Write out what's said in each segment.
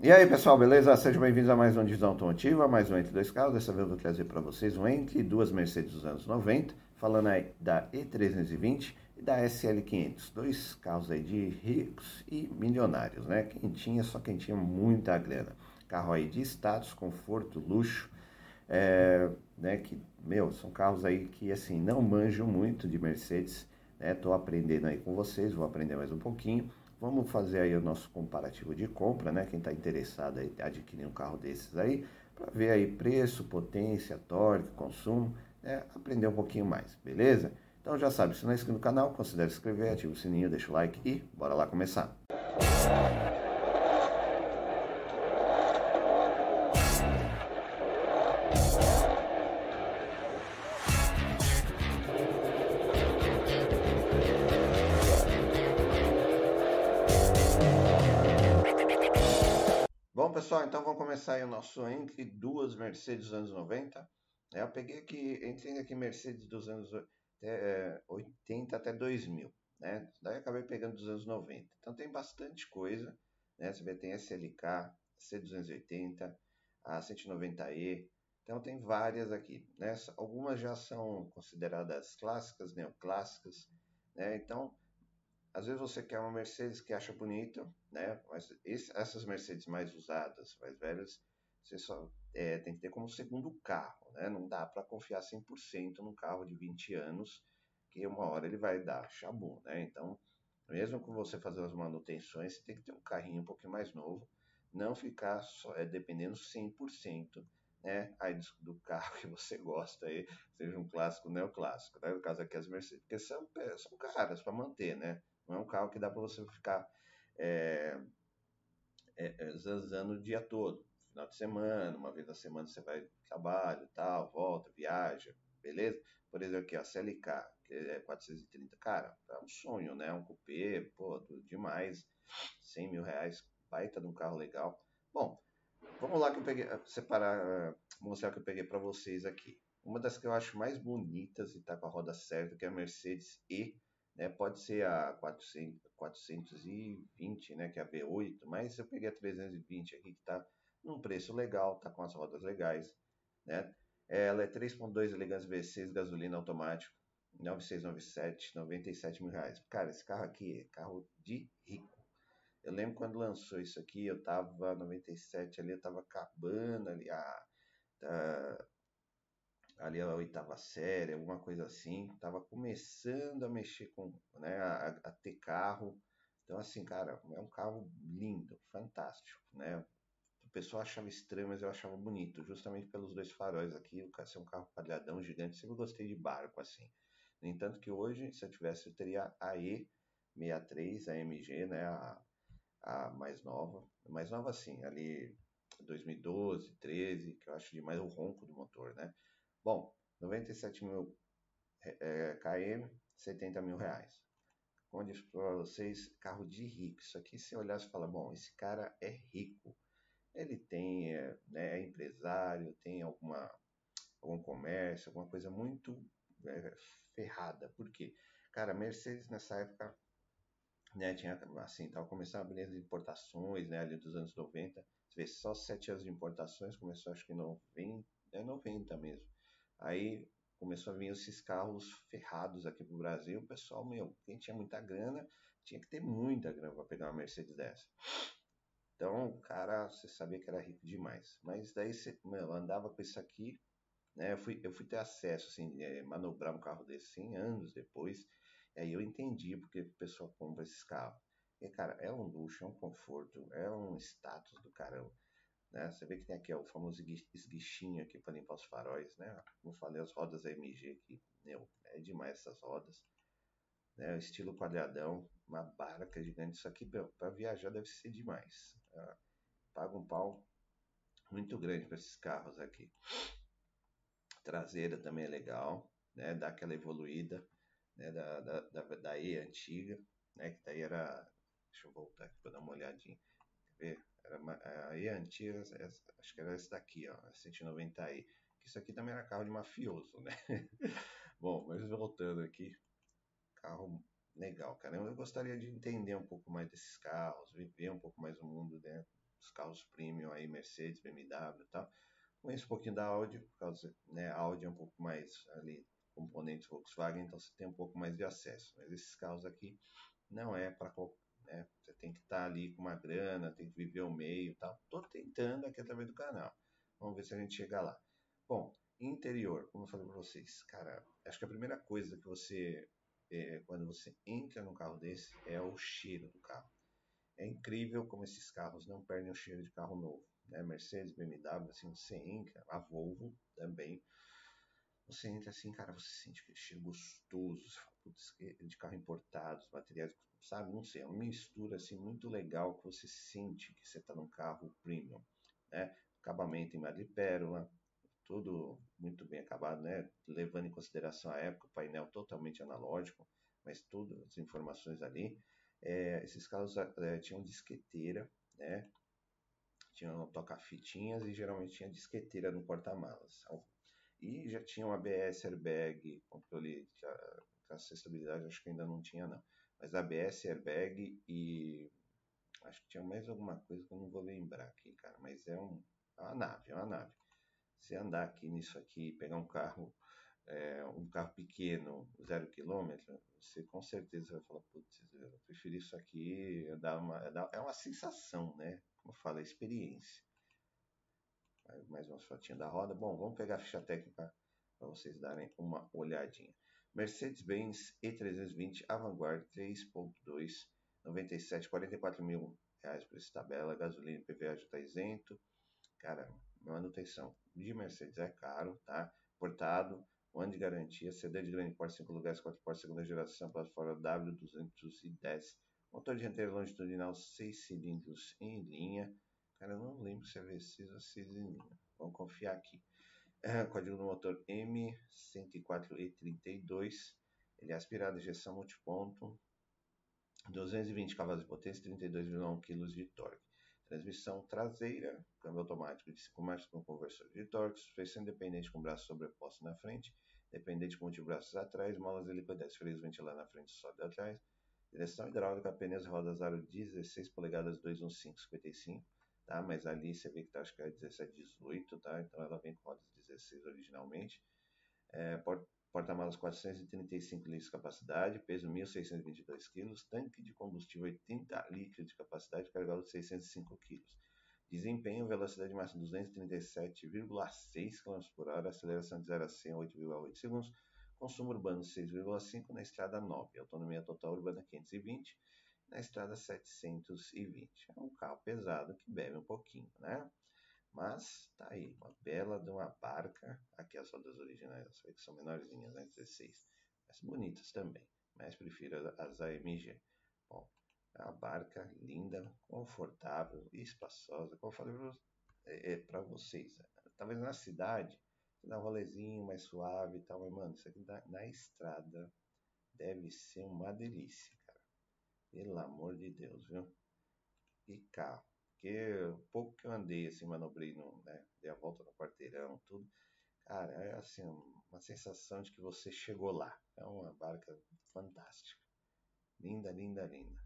E aí pessoal, beleza? Sejam bem-vindos a mais um Divisão Automotiva, mais um Entre Dois Carros. Dessa vez eu vou trazer para vocês um Entre duas Mercedes dos anos 90, falando aí da E320 e da SL500. Dois carros aí de ricos e milionários, né? Quem tinha, só quem tinha muita grana. Carro aí de status, conforto, luxo, é, né? Que, meu, são carros aí que, assim, não manjam muito de Mercedes, né? Tô aprendendo aí com vocês, vou aprender mais um pouquinho. Vamos fazer aí o nosso comparativo de compra, né? Quem está interessado em adquirir um carro desses aí, para ver aí preço, potência, torque, consumo, né? aprender um pouquinho mais, beleza? Então já sabe, se não é inscrito no canal, considere se inscrever, ativa o sininho, deixa o like e bora lá começar. Bom, pessoal, então vamos começar aí o nosso entre duas Mercedes dos anos 90. É, eu peguei aqui, entrei aqui Mercedes dos anos é, 80 até 2000, né? Daí acabei pegando dos anos 90. Então tem bastante coisa, né? Você vê, tem SLK, C280, a 190E, então tem várias aqui, né? Algumas já são consideradas clássicas, neoclássicas, né? Então às vezes você quer uma Mercedes que acha bonita, né? Mas esse, essas Mercedes mais usadas, mais velhas, você só é, tem que ter como segundo carro, né? Não dá para confiar 100% num carro de 20 anos, que uma hora ele vai dar chabu, né? Então, mesmo com você fazendo as manutenções, você tem que ter um carrinho um pouquinho mais novo, não ficar só, é, dependendo 100% né, aí do, carro que você gosta, aí, seja um clássico ou neoclássico. Né? No caso aqui as Mercedes, porque são, são caras para manter, né? Não é um carro que dá para você ficar é, é, é, zanzando o dia todo. Final de semana, uma vez na semana você vai trabalho, tal, volta, viaja, beleza? Por exemplo, aqui, a CLK, que é 430, cara, é um sonho, né? Um cupê, pô, demais. 100 mil reais, baita de um carro legal. Bom, vamos lá que eu peguei, separar, mostrar que eu peguei para vocês aqui. Uma das que eu acho mais bonitas e tá com a roda certa, que é a Mercedes E né? Pode ser a 400, 420, né? que é a V8, mas eu peguei a 320 aqui que está num preço legal, está com as rodas legais. Né? Ela é 3.2 elegância V6 gasolina automático, 9697, 97 mil reais. Cara, esse carro aqui é carro de rico. Eu lembro quando lançou isso aqui, eu tava 97 ali, eu tava acabando ali a, a ali a oitava série, alguma coisa assim, estava começando a mexer com, né, a, a, ter carro. Então, assim, cara, é um carro lindo, fantástico, né? O pessoal achava estranho, mas eu achava bonito, justamente pelos dois faróis aqui, o ser um carro quadradão gigante, sempre gostei de barco assim. No entanto que hoje, se eu tivesse, eu teria a E63, a MG, né, a, a mais nova, mais nova assim, ali 2012, 13, que eu acho demais o ronco do motor, né? Bom, 97 mil é, km, 70 mil reais. Como eu disse para vocês, carro de rico. Isso aqui, se olhar, você fala, bom, esse cara é rico. Ele tem, é, né, é empresário, tem alguma, algum comércio, alguma coisa muito é, ferrada. Por quê? Cara, Mercedes nessa época né, tinha assim, tava começando a abrir as importações, né, ali dos anos 90. Você vê, só sete anos de importações, começou acho que em 90, é 90 mesmo. Aí começou a vir esses carros ferrados aqui pro Brasil. O pessoal, meu, quem tinha muita grana, tinha que ter muita grana para pegar uma Mercedes dessa. Então, o cara, você sabia que era rico demais. Mas daí você, meu, andava com isso aqui, né? Eu fui, eu fui ter acesso, assim, é, manobrar um carro desse 100 anos depois. E aí eu entendi porque o pessoal compra esses carros. E, cara, é um luxo, é um conforto, é um status do caramba. Né? Você vê que tem aqui ó, o famoso esguichinho aqui para limpar os faróis, né? Como falei, as rodas AMG aqui, meu, é demais essas rodas. Né? Estilo quadradão, uma barca gigante. Isso aqui para viajar deve ser demais. Tá? Paga um pau muito grande para esses carros aqui. Traseira também é legal, né? Dá aquela evoluída, né? Da, da, da, da E antiga, né? Que daí era. Deixa eu voltar aqui para dar uma olhadinha. Quer ver? Era, aí a antiga, acho que era esse daqui, ó, 190i. Que isso aqui também era carro de mafioso, né? Bom, mas voltando aqui, carro legal, cara. Eu gostaria de entender um pouco mais desses carros, viver um pouco mais o mundo dentro, os carros premium aí, Mercedes, BMW e tal. Conheço um pouquinho da Audi, por causa, né, Audi é um pouco mais ali, componentes Volkswagen, então você tem um pouco mais de acesso. Mas esses carros aqui não é para né, você tem que estar tá ali com uma grana, tem que viver o meio e tal. Tô tentando aqui através do canal. Vamos ver se a gente chega lá. Bom, interior, como eu falei para vocês, cara, acho que a primeira coisa que você, é, quando você entra num carro desse, é o cheiro do carro. É incrível como esses carros não perdem o cheiro de carro novo. Né? Mercedes, BMW, assim, você entra, a Volvo também. Você entra assim, cara, você sente aquele cheiro gostoso, você fala, de carro importado, os materiais, sabe? Não sei, é uma mistura assim muito legal que você sente que você está num carro premium, né? Acabamento em madrepérola, tudo muito bem acabado, né? Levando em consideração a época, o painel totalmente analógico, mas todas as informações ali. É, esses carros é, tinham disqueteira, né? Tinham toca-fitinhas e geralmente tinha disqueteira no porta-malas. E já tinha um ABS airbag, controle acessibilidade, acho que ainda não tinha não. Mas ABS, airbag e acho que tinha mais alguma coisa que eu não vou lembrar aqui, cara. Mas é, um, é uma nave, é uma nave. Se andar aqui nisso aqui, pegar um carro, é, um carro pequeno, zero quilômetro, você com certeza vai falar, putz, eu prefiro isso aqui, uma, é uma sensação, né? Como eu falo, é experiência. Mais uma fotinha da roda. Bom, vamos pegar a ficha técnica para vocês darem uma olhadinha. Mercedes-Benz E320 Avantgarde 3.2, 97, 44 mil reais por essa tabela, gasolina e PVA já está isento. Cara, manutenção de Mercedes é caro, tá? Portado, um ano de garantia, CD de grande porte, 5 lugares, 4 portas, segunda geração, plataforma W210, motor dianteiro longitudinal, 6 cilindros em linha. Cara, eu não lembro se é V6 ou 6 em linha. Vamos confiar aqui. É, código do motor M104E32. Ele é aspirado, injeção multiponto, 220 cavalos de potência, 32,1 kg de torque. Transmissão traseira, câmbio automático de 5 marchas com conversor de torque, suspensão independente com braço sobreposto na frente, dependente com multibraços atrás, molas helicoidais, freios ventilar na frente e sólido atrás, direção hidráulica, pneus rodas aro 16 polegadas 215-55, tá? Mas ali você vê que tá, acho que é 17, 18, tá? Então ela vem com rodas 16 originalmente. É, Porta-malas 435 litros de capacidade, peso 1.622 kg, tanque de combustível 80 litros de capacidade, carregado de 605 kg. Desempenho, velocidade máxima 237,6 km por hora, aceleração de 0 a 100 8,8 segundos, consumo urbano 6,5 na estrada 9, autonomia total urbana 520, na estrada 720. É um carro pesado que bebe um pouquinho, né? Mas tá aí, uma bela de uma barca. Aqui as rodas originais, que são menorzinhas, né? 16. Mas bonitas também. Mas prefiro as AMG. Bom, é uma barca linda, confortável e espaçosa. Como eu falei para é, é vocês, né? talvez na cidade, dá um rolezinho mais suave e tal, mas mano, isso aqui na, na estrada deve ser uma delícia. Pelo amor de Deus, viu? E carro. Porque pouco que eu andei, assim, manobrei, no, né, dei a volta no quarteirão, tudo, cara, é assim, uma sensação de que você chegou lá. É uma barca fantástica. Linda, linda, linda.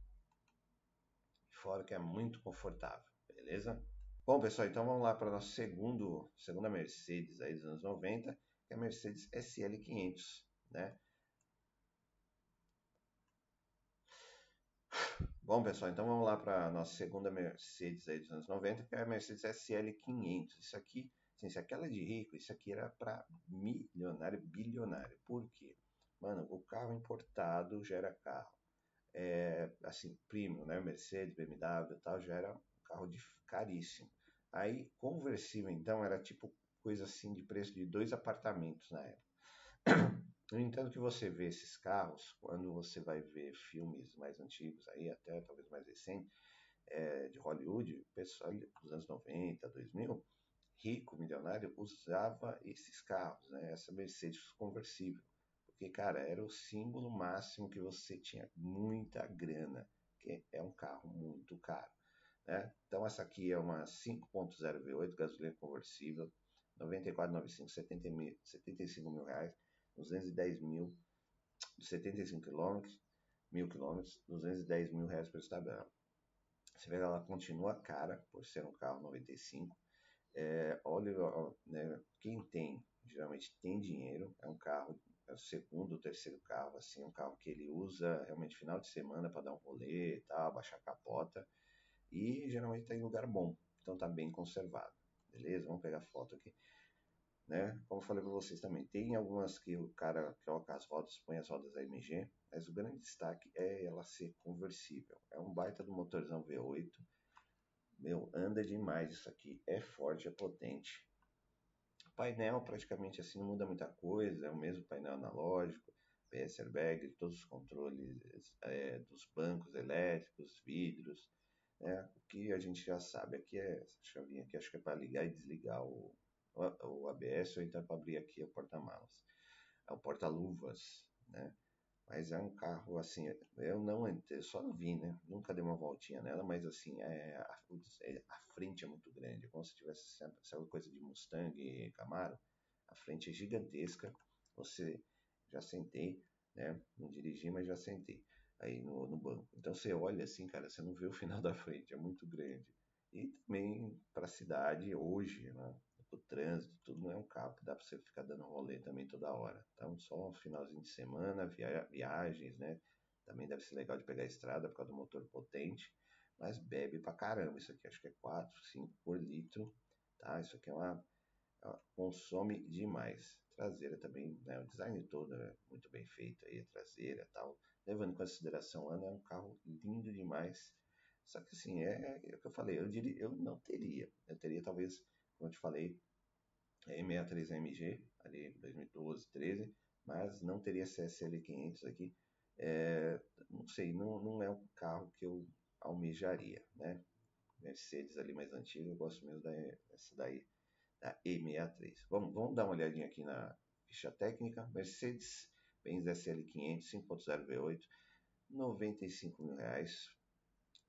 Fora que é muito confortável, beleza? Bom, pessoal, então vamos lá para a nossa segundo, segunda Mercedes aí dos anos 90, que é a Mercedes SL500, né? Bom, pessoal, então vamos lá para a nossa segunda Mercedes aí dos anos 90, que é a Mercedes SL500. Isso aqui, assim, se aquela é de rico, isso aqui era para milionário, bilionário. Por quê? Mano, o carro importado já era carro, é, assim, premium, né? Mercedes, BMW e tal, já era um carro de caríssimo. Aí, conversível, então, era tipo coisa assim de preço de dois apartamentos na época. No entanto, que você vê esses carros, quando você vai ver filmes mais antigos, aí até talvez mais recentes, é, de Hollywood, pessoal dos anos 90, 2000, rico, milionário, usava esses carros, né, essa Mercedes conversível. Porque, cara, era o símbolo máximo que você tinha muita grana, que é um carro muito caro. Né? Então, essa aqui é uma 5.0 V8 gasolina conversível, 94,95, 70 mil, 75 mil reais 210 mil, 75 quilômetros, mil quilômetros, 210 mil reais por tabela. Você vê que ela continua cara por ser um carro 95. É, olha, né, quem tem, geralmente tem dinheiro, é um carro, é o segundo, terceiro carro, assim, é um carro que ele usa realmente final de semana para dar um rolê e tal, baixar a capota. E geralmente está em lugar bom, então está bem conservado. Beleza? Vamos pegar foto aqui. Né? Como eu falei para vocês também, tem algumas que o cara troca as rodas, põe as rodas AMG, mas o grande destaque é ela ser conversível. É um baita do motorzão V8. Meu, anda demais isso aqui. É forte, é potente. Painel praticamente assim não muda muita coisa, é o mesmo painel analógico, PS airbag, todos os controles é, dos bancos elétricos, vidros, né? O que a gente já sabe aqui é essa chavinha aqui, acho que é para ligar e desligar o, o, ABS ou então para abrir aqui o porta-malas. É o porta-luvas, né? Mas é um carro assim, eu não entrei, só vi, né? Nunca dei uma voltinha nela, mas assim, é, a, é, a frente é muito grande, é como se tivesse essa coisa de Mustang e Camaro. A frente é gigantesca. Você já sentei, né? Não dirigi, mas já sentei aí no, no banco. Então você olha assim, cara, você não vê o final da frente, é muito grande. E também para a cidade hoje, né? O trânsito, tudo não é um que dá para você ficar dando rolê também toda hora. Então, só um finalzinho de semana, via viagens, né? Também deve ser legal de pegar a estrada por causa do motor potente, mas bebe pra caramba. Isso aqui acho que é 4, 5 por litro, tá? Isso aqui é uma, é uma consome demais. Traseira também, né? O design todo é muito bem feito aí, a traseira tal. Levando em consideração, Ana é um carro lindo demais. Só que assim, é, é o que eu falei, eu diria, eu não teria. Eu teria talvez como eu te falei, E63MG, ali 2012, 13, mas não teria CSL 500 aqui. É, não sei, não, não é um carro que eu almejaria, né? Mercedes ali mais antiga, eu gosto mesmo da, daí, da E63. Vamos, vamos dar uma olhadinha aqui na ficha técnica. Mercedes Benz SL500 5.0 V8, 95 mil reais,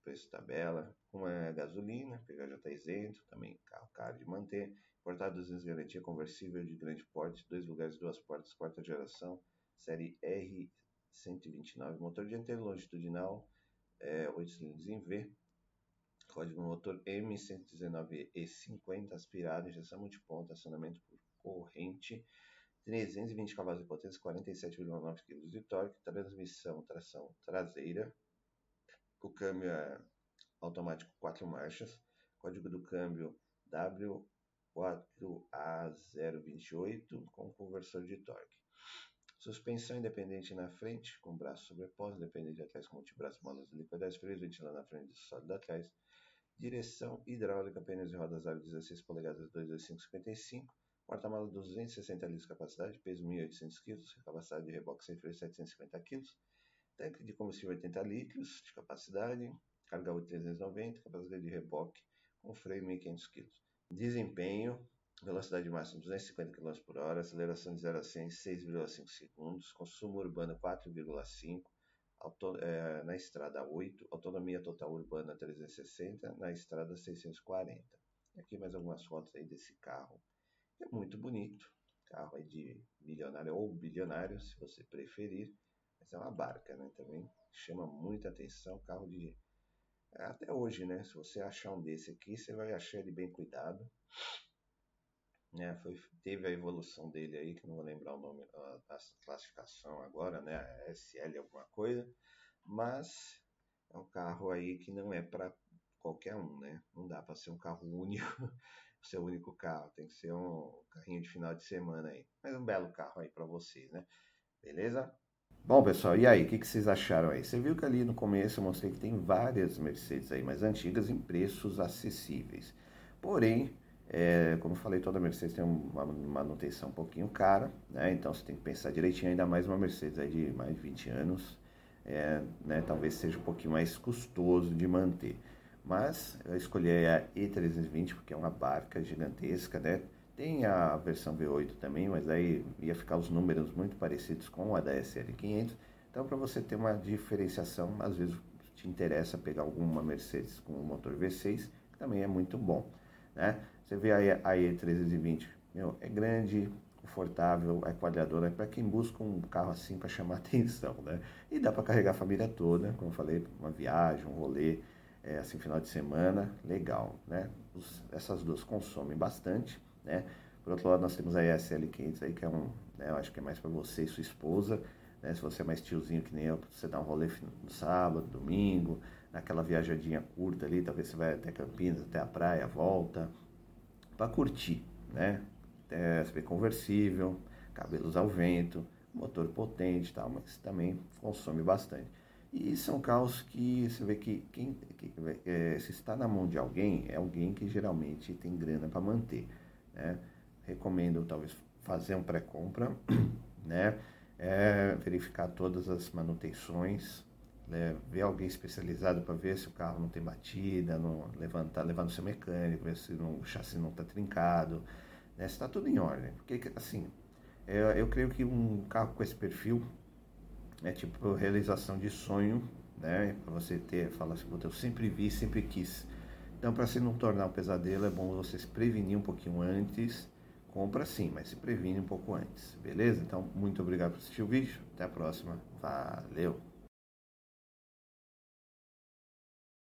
preço tabela, com a gasolina, pegar já está isento, também carro caro de manter, portado 200 garantia conversível de grande porte, dois lugares, duas portas, quarta geração, série R129, motor dianteiro longitudinal, é, 8 cilindros em V, código motor M119E50 aspirado, injeção multiponto, acionamento por corrente, 320 cavalos de potência, 47,9 kg de torque, transmissão, tração traseira, o câmbio é automático 4 marchas. Código do câmbio W4A028 com conversor de torque. Suspensão independente na frente, com braço sobreposto, independente atrás com multibraço, molas de liquidez, freio ventilando na frente e sólido atrás. Direção hidráulica, pneus e rodas aro 16 polegadas 22555. Porta-malas 260 litros de capacidade, peso 1.800 kg, capacidade de reboque sem freio 750 kg. Tanque de combustível 80 litros de capacidade, carga 390, capacidade de reboque com freio 1500 kg. Desempenho, velocidade máxima 250 km por hora, aceleração de 0 a 100 6,5 segundos, consumo urbano 4,5, é, na estrada 8, autonomia total urbana 360, na estrada 640. Aqui mais algumas fotos aí desse carro, é muito bonito, carro aí de milionário ou bilionário, se você preferir. Mas é uma barca, né? Também chama muita atenção. Carro de. É, até hoje, né? Se você achar um desse aqui, você vai achar ele bem cuidado. Né? Foi, teve a evolução dele aí, que não vou lembrar o nome, a, classificação agora, né? A SL alguma coisa. Mas é um carro aí que não é para qualquer um, né? Não dá para ser um carro único, ser o único carro, tem que ser um carrinho de final de semana aí. Mas um belo carro aí para vocês, né? Beleza? Bom, pessoal, e aí, o que, que, vocês acharam aí? Você viu que ali no começo eu mostrei que tem várias Mercedes aí mais antigas em preços acessíveis. Porém, é, como eu falei, toda Mercedes tem uma manutenção um pouquinho cara, né? Então você tem que pensar direitinho, ainda mais uma Mercedes aí de mais de 20 anos, é, né? Talvez seja um pouquinho mais custoso de manter. Mas eu escolhi a E320 porque é uma barca gigantesca, né? Tem a versão V8 também, mas aí ia ficar os números muito parecidos com a da SL500. Então, para você ter uma diferenciação, às vezes te interessa pegar alguma Mercedes com o motor V6, que também é muito bom. Né? Você vê a E320, meu, é grande, confortável, é quadradora, é para quem busca um carro assim para chamar atenção. Né? E dá para carregar a família toda, como eu falei, uma viagem, um rolê. é, assim, final de semana, legal, né? Os, essas duas consomem bastante, né? Por outro lado, nós temos a ESL 500 aí, que é um, né, eu acho que é mais para você e sua esposa, né? Se você é mais tiozinho que nem eu, você dá um rolê no sábado, domingo, naquela viajadinha curta ali, talvez você vai até Campinas, até a praia, volta, para curtir, né? É, conversível, cabelos ao vento, motor potente e tal, mas também consome bastante. E são carros que você vê que, quem, que é, se está na mão de alguém, é alguém que geralmente tem grana para manter. Né? Recomendo talvez fazer um pré-compra, né? É, verificar todas as manutenções, né? ver alguém especializado para ver se o carro não tem batida, não levantar, levar no seu mecânico, ver se não, o chassi não está trincado, né? se está tudo em ordem. Porque assim, é, eu creio que um carro com esse perfil é tipo realização de sonho, né? Para você ter, falar assim, eu sempre vi, sempre quis. Então, para se não tornar um pesadelo, é bom você se prevenir um pouquinho antes. Compra sim, mas se previne um pouco antes, beleza? Então, muito obrigado por assistir o vídeo. Até a próxima. Valeu!